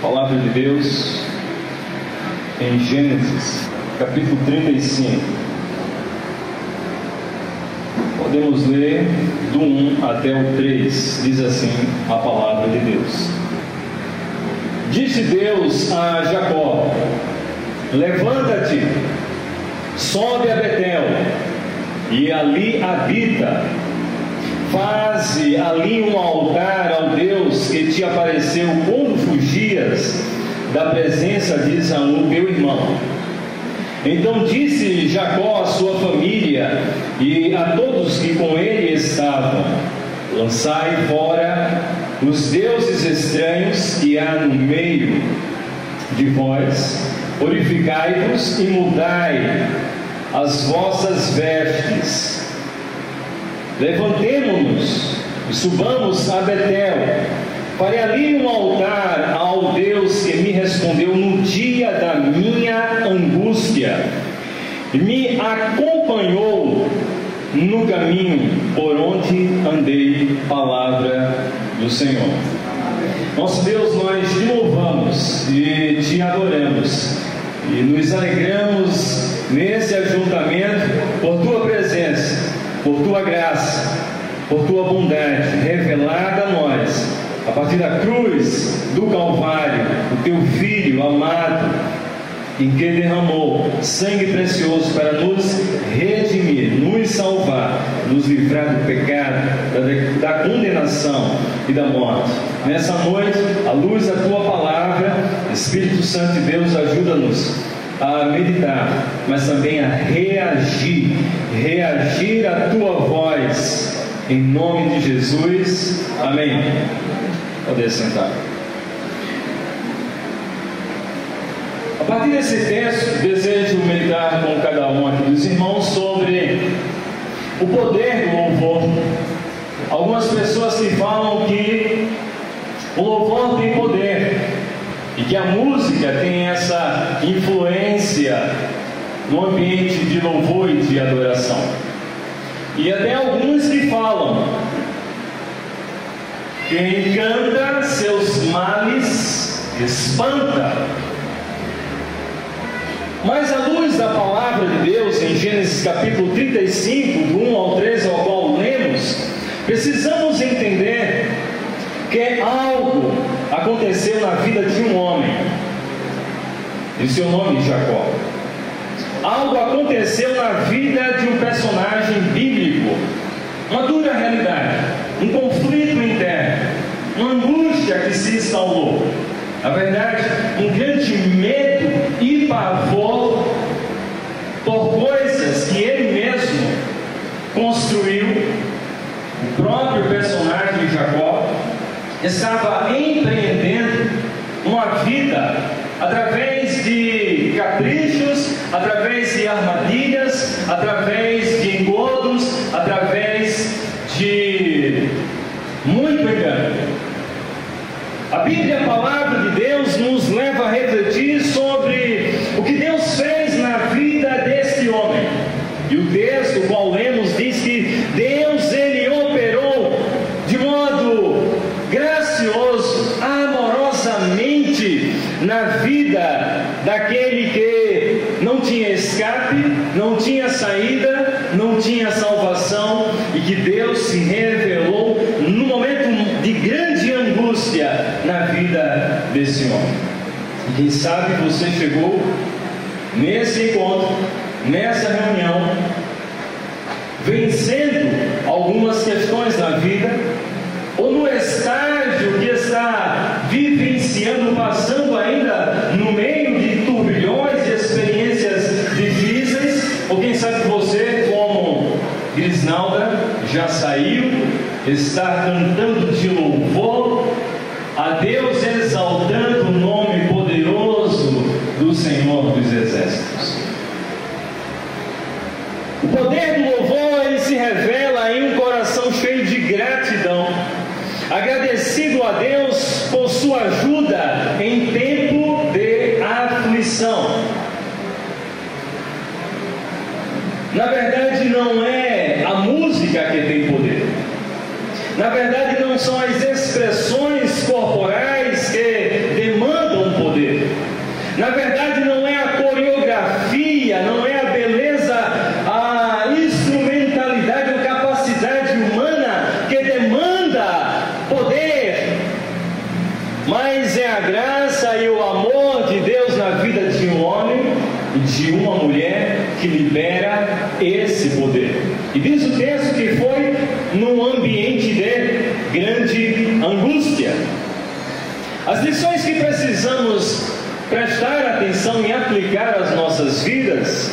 Palavra de Deus em Gênesis, capítulo 35. Podemos ler do 1 até o 3, diz assim a palavra de Deus. Disse Deus a Jacó: Levanta-te, sobe a Betel, e ali habita. Faze ali um altar ao Deus que te apareceu quando fugias da presença de Esaú, teu irmão. Então disse Jacó à sua família e a todos que com ele estavam: Lançai fora os deuses estranhos que há no meio de vós, purificai-vos e mudai as vossas vestes. Levantemo-nos e subamos a Betel. Farei ali um altar ao Deus que me respondeu no dia da minha angústia e me acompanhou no caminho por onde andei, palavra do Senhor. Nosso Deus, nós te louvamos e te adoramos e nos alegramos nesse ajuntamento por tua presença, por tua graça, por tua bondade revelada a nós, a partir da cruz do Calvário, o teu Filho amado, em que derramou sangue precioso para nos redimir, nos salvar, nos livrar do pecado, da, da condenação e da morte. Nessa noite, à luz da tua palavra, Espírito Santo de Deus, ajuda-nos a meditar, mas também a reagir, reagir à tua voz, em nome de Jesus. Amém. Poder sentar. A partir desse texto, desejo meditar com cada um aqui dos irmãos sobre o poder do louvor. Algumas pessoas que falam que o louvor tem poder e que a música tem essa influência no ambiente de louvor e de adoração. E até alguns que falam: quem canta seus males espanta. Mas à luz da palavra de Deus, em Gênesis capítulo 35, do 1 ao 3, ao qual lemos, precisamos entender que algo aconteceu na vida de um homem, e seu nome Jacó. Algo aconteceu na vida de um personagem bíblico, uma dura realidade, um conflito interno, uma angústia que se instalou. Na verdade, um grande medo e pavor por coisas que ele mesmo construiu. O próprio personagem Jacó estava empreendendo uma vida através de caprichos, através de armadilhas, através de engodos, através de muito engano. A Bíblia, a palavra de Deus, nos leva a refletir sobre o que Deus fez na vida deste homem. E o texto, o qual lemos, diz que Deus, ele operou de modo gracioso, amorosamente na vida daquele que não tinha escape, não tinha saída, não tinha salvação e que Deus se revelou no momento de grande angústia na vida desse homem. E quem sabe você chegou nesse encontro, nessa reunião, vencendo algumas questões na vida, ou no estágio que está vivenciando, passando ainda no meio de turbilhões e experiências difíceis, ou quem sabe você, como Grisnalda, já saiu, está cantando de louvor a Deus, o nome poderoso do Senhor dos Exércitos. O poder do louvor ele se revela em um coração cheio de gratidão, agradecido a Deus por sua ajuda em tempo de aflição. Na verdade, não é a música que tem poder. Na verdade, não são as expressões corporais que demandam Na verdade, não é a coreografia, não é a beleza, a instrumentalidade ou capacidade humana que demanda poder, mas é a graça e o amor de Deus na vida de um homem e de uma mulher que libera esse poder. E diz o texto que foi num ambiente de grande angústia. As lições que precisamos prestar atenção e aplicar às vidas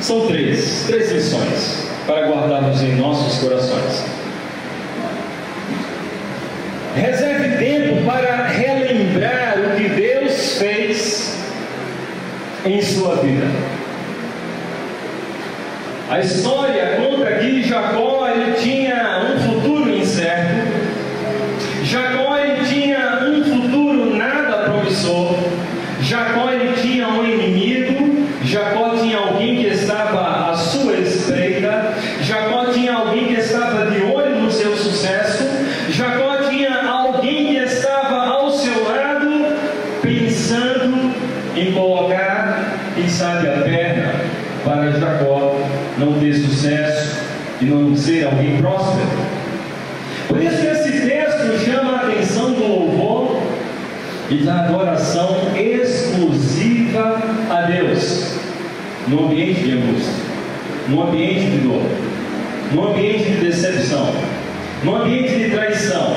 são três, três lições para guardarmos em nossos corações. Reserve tempo para relembrar o que Deus fez em sua vida. A história conta que Jacó ele tinha um futuro incerto. Jacó ele tinha um futuro nada promissor. Jacó ele tinha um inimigo. Jacó tinha alguém que estava à sua espreita. Jacó tinha alguém que estava de olho no seu sucesso. Jacó tinha alguém que estava ao seu lado pensando em colocar, quem sabe, a perna para Jacó não ter sucesso e não ser alguém próspero. Por isso esse texto chama a atenção do louvor e da adoração exclusiva a Deus no ambiente de angústia, no ambiente de dor, no ambiente de decepção, no ambiente de traição,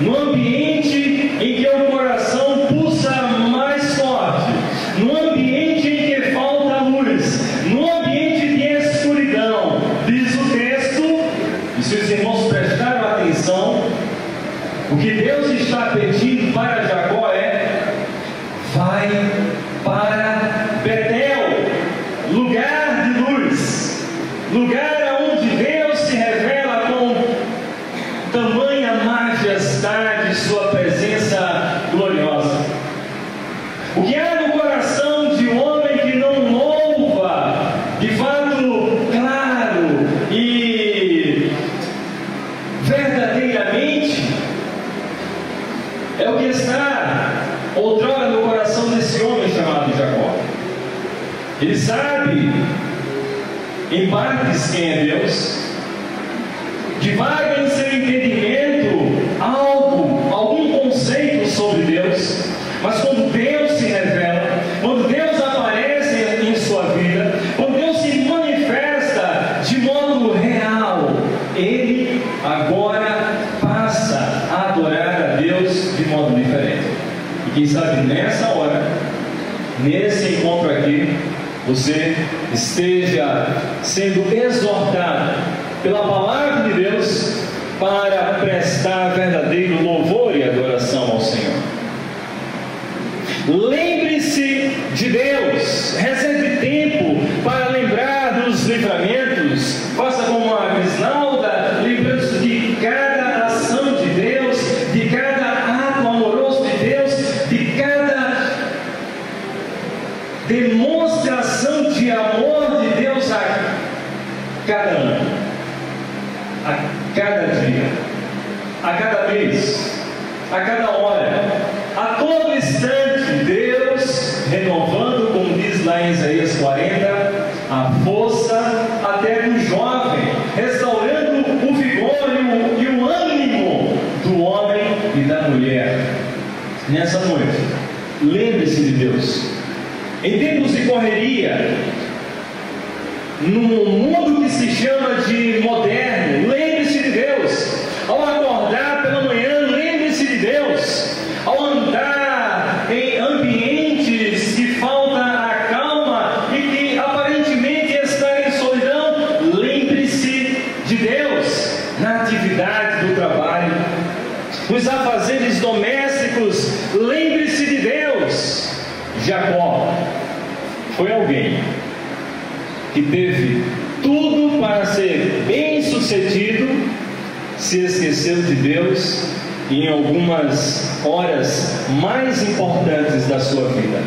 no ambiente em que o coração pulsa mais forte, no ambiente em que falta luz, no ambiente de escuridão. Diz o texto, e se os irmãos prestaram atenção, o que Deus está pedindo para Jacó é: vai para Betel, lugar de luz, lugar onde Deus se revela com tamanha majestade, sua presença gloriosa. O que há no coração de um homem que não louva, de fato, claro e verdadeiramente, é o que está outrora no coração desse homem chamado Jacó. Ele sabe, em partes, quem é Deus, divaga em seu entendimento algo, algum conceito sobre Deus, mas quando Deus se revela, quando Deus aparece em sua vida, quando Deus se manifesta de modo real, ele agora passa a adorar a Deus de modo diferente. E quem sabe nessa hora, nesse encontro aqui, você esteja sendo exortado pela palavra de Deus para prestar verdadeiro louvor e adoração ao Senhor. Lembre-se de Deus, reserve tempo para lembrar dos livramentos, faça como a Grisnalda, lembrando-se de cada ação de Deus, de cada ato amoroso de Deus, de cada demonstração de amor de Deus a cada ano, a cada dia, a cada mês, a cada hora, a todo instante, Deus renovando, como diz lá em Isaías 40, a força até do jovem, restaurando o vigor e o, ânimo do homem e da mulher. Nessa noite, lembre-se de Deus. Em tempos de correria, num mundo que se chama de moderno, lembre-se de Deus. Ao acordar pela manhã, lembre-se de Deus. Ao andar em ambientes que falta a calma e que aparentemente está em solidão, lembre-se de Deus na atividade do trabalho, nos afazeres domésticos, lembre-se de Deus. Jacó foi alguém que teve tudo para ser bem sucedido, se esqueceu de Deus em algumas horas mais importantes da sua vida.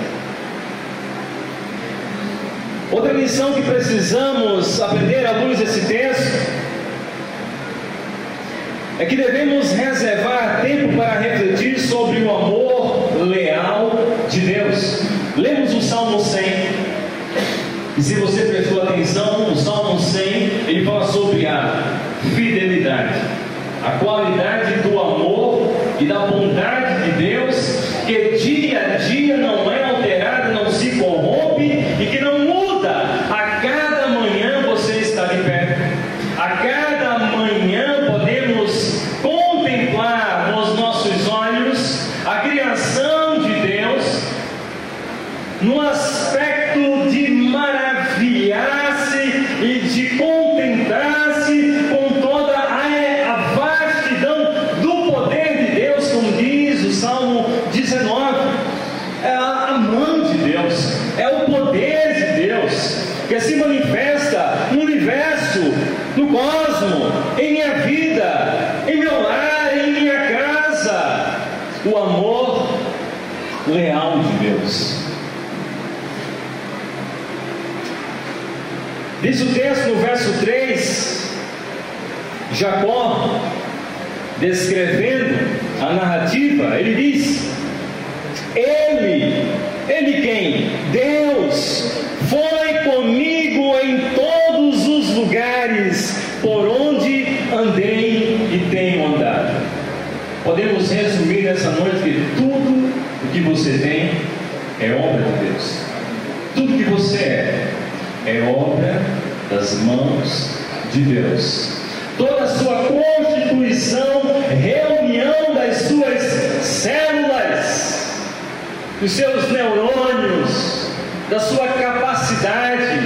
Outra lição que precisamos aprender à luz desse texto é que devemos reservar tempo para refletir sobre o amor leal de Deus. Lemos o Salmo 100. E se você prestou atenção, o Salmo 100, ele fala sobre a fidelidade, a qualidade do amor e da bondade de Deus que dia a dia não é no cosmo, em minha vida, em meu lar, em minha casa. O amor leal de Deus. Diz o texto no verso 3, Jacó, descrevendo a narrativa, ele diz: Ele, ele quem? Deus, foi comigo em todos os lugares por onde andei e tenho andado. Podemos resumir nessa noite que tudo o que você tem é obra de Deus. Tudo que você é é obra das mãos de Deus. Toda a sua constituição, reunião das suas células, dos seus neurônios, da sua capacidade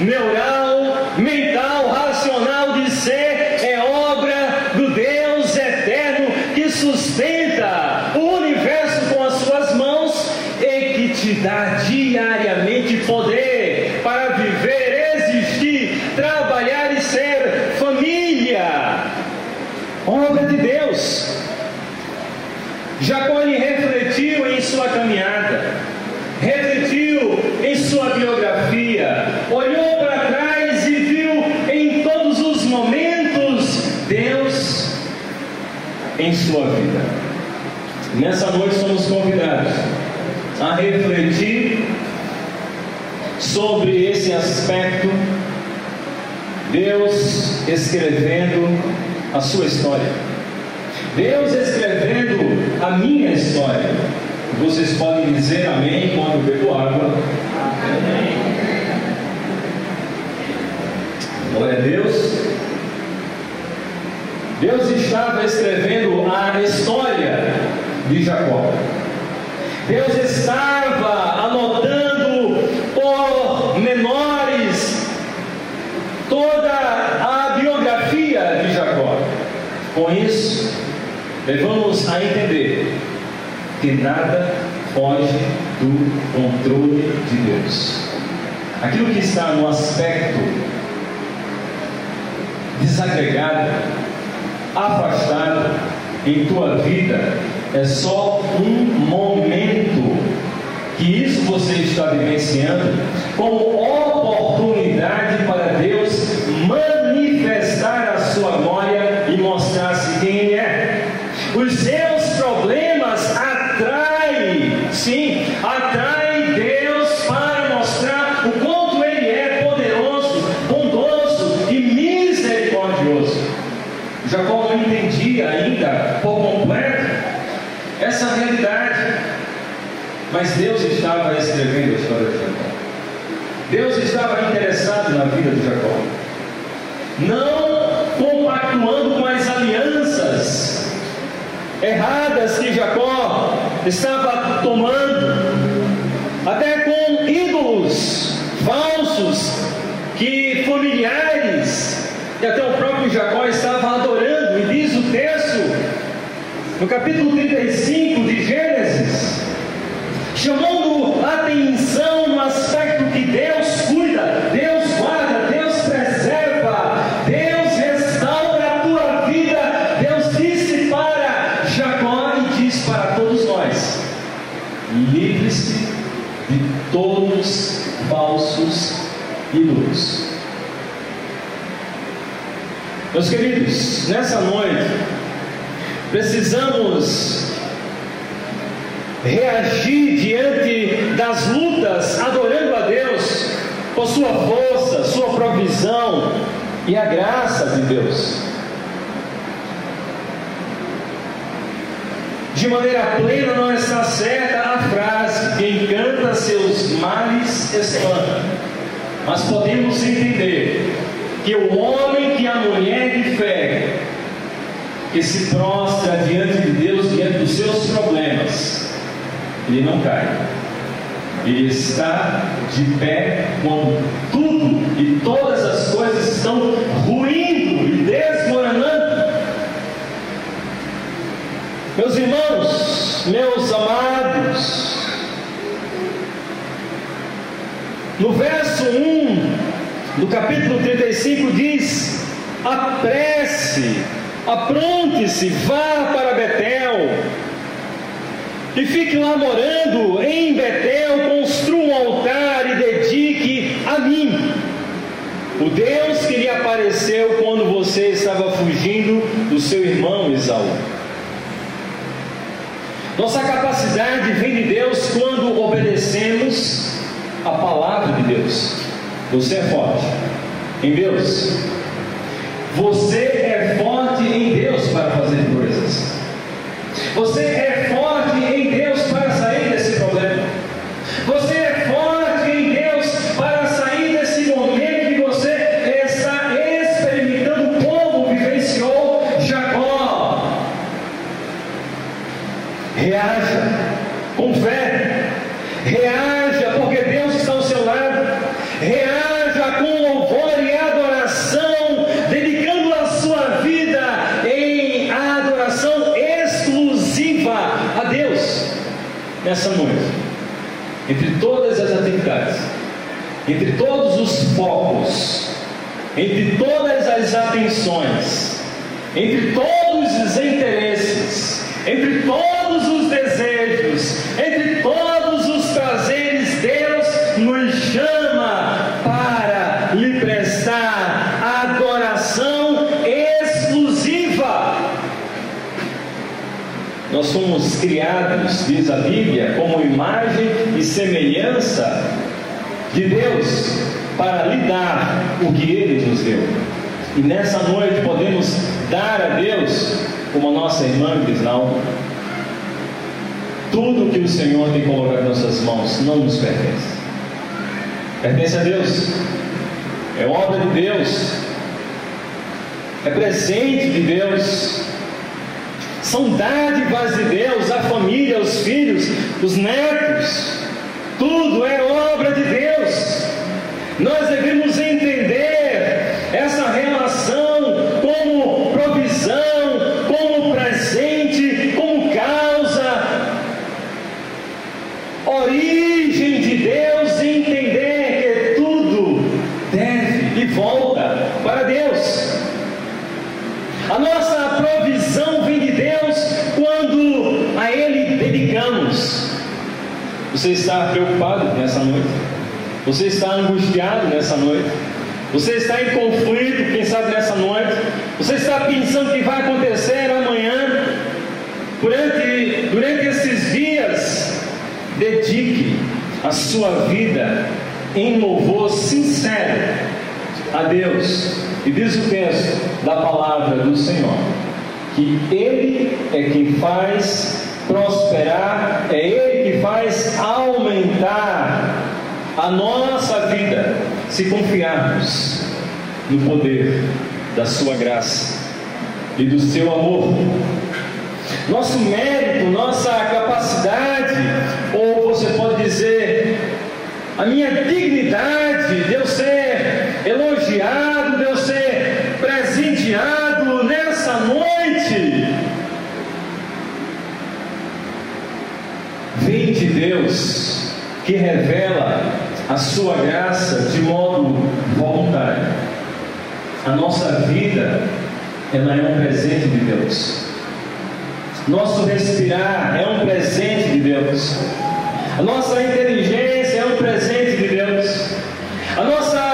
neural, mental, racional de ser, é obra do Deus eterno que sustenta o universo com as suas mãos e que te dá diariamente poder para viver, existir, trabalhar e ser família. Obra de Deus. Jacó lhe refletiu em sua caminhada, refletiu em sua biografia, olhou para trás e viu em todos os momentos Deus em sua vida. Nessa noite somos convidados a refletir sobre esse aspecto, Deus escrevendo a sua história. Deus escrevendo a minha história. Vocês podem dizer amém quando bebo água. Amém. Glória a Deus. Deus estava escrevendo a história de Jacó. Deus estava anotando por menores toda a biografia de Jacó. Com isso, levamos a entender que nada foge do controle de Deus. Aquilo que está no aspecto desagregado, afastado em tua vida, é só um momento que isso você está vivenciando como oportunidade para Deus manifestar a sua glória e mostrar-se quem Ele é. Os seus problemas atraem, sim, atraem ainda por completo essa realidade. Mas Deus estava escrevendo a história de Jacó. Deus estava interessado na vida de Jacó. Não compactuando com as alianças erradas que Jacó estava tomando, até com ídolos falsos que familiares e até o próprio Jacó estava adorando. E diz o texto no capítulo 35 de Gênesis, chamando atenção no aspecto que Deus cuida, Deus guarda, Deus preserva, Deus restaura a tua vida. Deus disse para Jacó e diz para todos nós: livre-se de todos falsos ídolos. Meus queridos, nessa noite, precisamos reagir diante das lutas, adorando a Deus, por sua força, sua provisão e a graça de Deus. De maneira plena não está certa a frase: quem canta seus males espanta. Mas podemos entender que o homem que a mulher de fé que se prostra diante de Deus, diante dos seus problemas, ele não cai. Ele está de pé quando tudo e todas as coisas estão ruindo e desmoronando. Meus irmãos, meus amados, no verso 1 do capítulo 35 diz: apresse, apronte-se, vá para Betel e fique lá morando em Betel, construa um altar e dedique a mim. O Deus que lhe apareceu quando você estava fugindo do seu irmão Esaú. Nossa capacidade vem de Deus quando obedecemos a palavra de Deus. Você é forte em Deus. Você é forte em Deus para fazer coisas. Você é forte em Deus para sair desse problema. Você é forte em Deus para sair desse momento que você está experimentando como vivenciou Jacó. Reaja com. Reaja porque Deus está ao seu lado. Reaja com louvor e adoração, dedicando a sua vida em adoração exclusiva a Deus noite. Entre todas as atividades, entre todos os focos, entre todas as atenções, entre todos os interesses, entre todos os desejos, Somos criados, diz a Bíblia, como imagem e semelhança de Deus para lhe dar o que Ele nos deu. E nessa noite podemos dar a Deus, como a nossa irmã diz, não. Tudo que o Senhor tem colocado em nossas mãos não nos pertence. Pertence a Deus. É obra de Deus. É presente de Deus. São dádivas de Deus, a família, os filhos, os netos. Tudo é obra de Deus. Nós devemos entender essa relação como provisão, como presente, como causa, origem de Deus e entender que tudo deve e volta para Deus. A nossa provisão vem de Deus quando a Ele dedicamos. Você está preocupado nessa noite? Você está angustiado nessa noite? Você está em conflito, quem sabe nessa noite? Você está pensando que vai acontecer amanhã? Durante, durante esses dias, dedique a sua vida em louvor sincero a Deus. E diz o texto da palavra do Senhor: que Ele é quem faz prosperar, é Ele que faz aumentar a nossa vida, se confiarmos no poder da Sua graça e do Seu amor. Nosso mérito, nossa capacidade, ou você pode dizer, a minha dignidade de eu ser elogiado, de eu ser presenteado nessa noite, vem de Deus que revela a sua graça de modo voluntário. A nossa vida, ela é um presente de Deus. Nosso respirar é um presente de Deus. A nossa inteligência é um presente de Deus. A nossa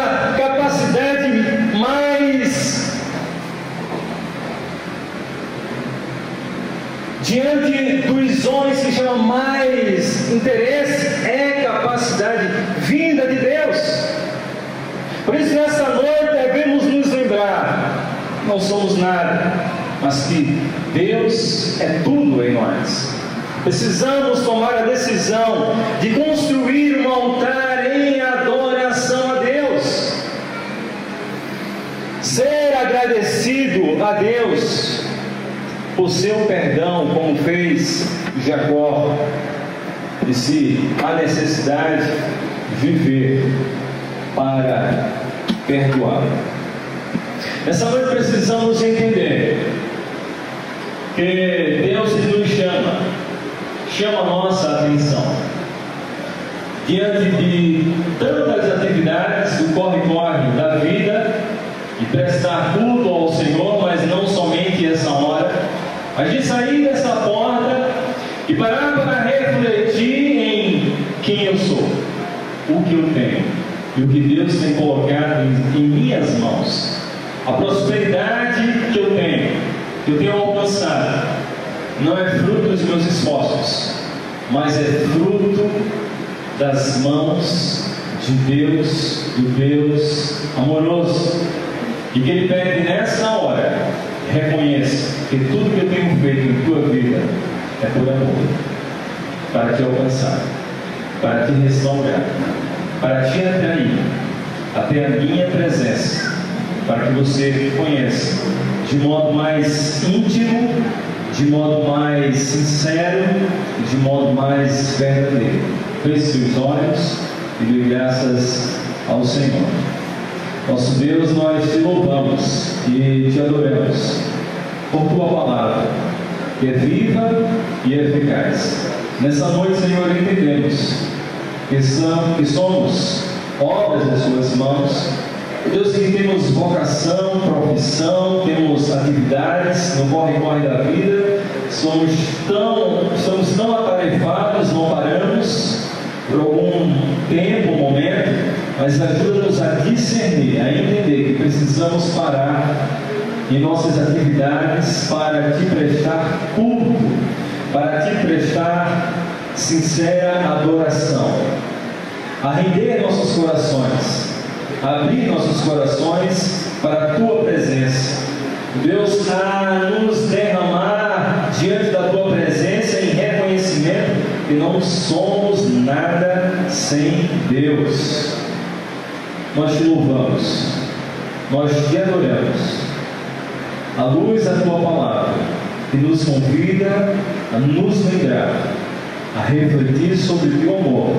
diante dos homens que chama mais interesse é capacidade vinda de Deus. Por isso, nessa noite, devemos nos lembrar: não somos nada, mas que Deus é tudo em nós. Precisamos tomar a decisão de construir uma por seu perdão, como fez Jacó. E se há necessidade, viver para perdoar. Nessa noite precisamos entender que Deus nos chama, chama a nossa atenção. Diante de tantas atividades do corre-corre da vida, e prestar culto ao Senhor, mas não somente essa hora, a gente sair dessa porta e parar para refletir em quem eu sou, o que eu tenho e o que Deus tem colocado em, em minhas mãos. A prosperidade que eu tenho, que eu tenho alcançado, não é fruto dos meus esforços, mas é fruto das mãos de Deus, do Deus amoroso. E que Ele pede nessa hora, reconheça que tudo que eu tenho feito em tua vida é por amor, para te alcançar, para te restaurar, para te atrair até a minha presença para que você conheça de modo mais íntimo, de modo mais sincero, de modo mais verdadeiro. Feche seus olhos e dê graças ao Senhor. Nosso Deus, nós te louvamos e te adoramos por tua palavra, que é viva e eficaz. Nessa noite, Senhor, entendemos que, são, que somos obras das suas mãos. Deus, que temos vocação, profissão, temos atividades no corre-corre da vida, somos tão, somos tão atarefados, não paramos por algum tempo, momento, mas ajuda-nos a discernir, a entender que precisamos parar em nossas atividades para te prestar culto, para te prestar sincera adoração, a render nossos corações abrir nossos corações para a tua presença. Deus, a nos derramar diante da tua presença em reconhecimento que não somos nada sem Deus. Nós te louvamos, nós te adoramos. A luz da tua palavra que nos convida a nos lembrar, a refletir sobre o teu amor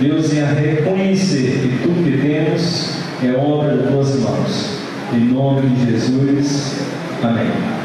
Deus venha reconhecer que tudo que temos é obra das tuas mãos. Em nome de Jesus. Amém.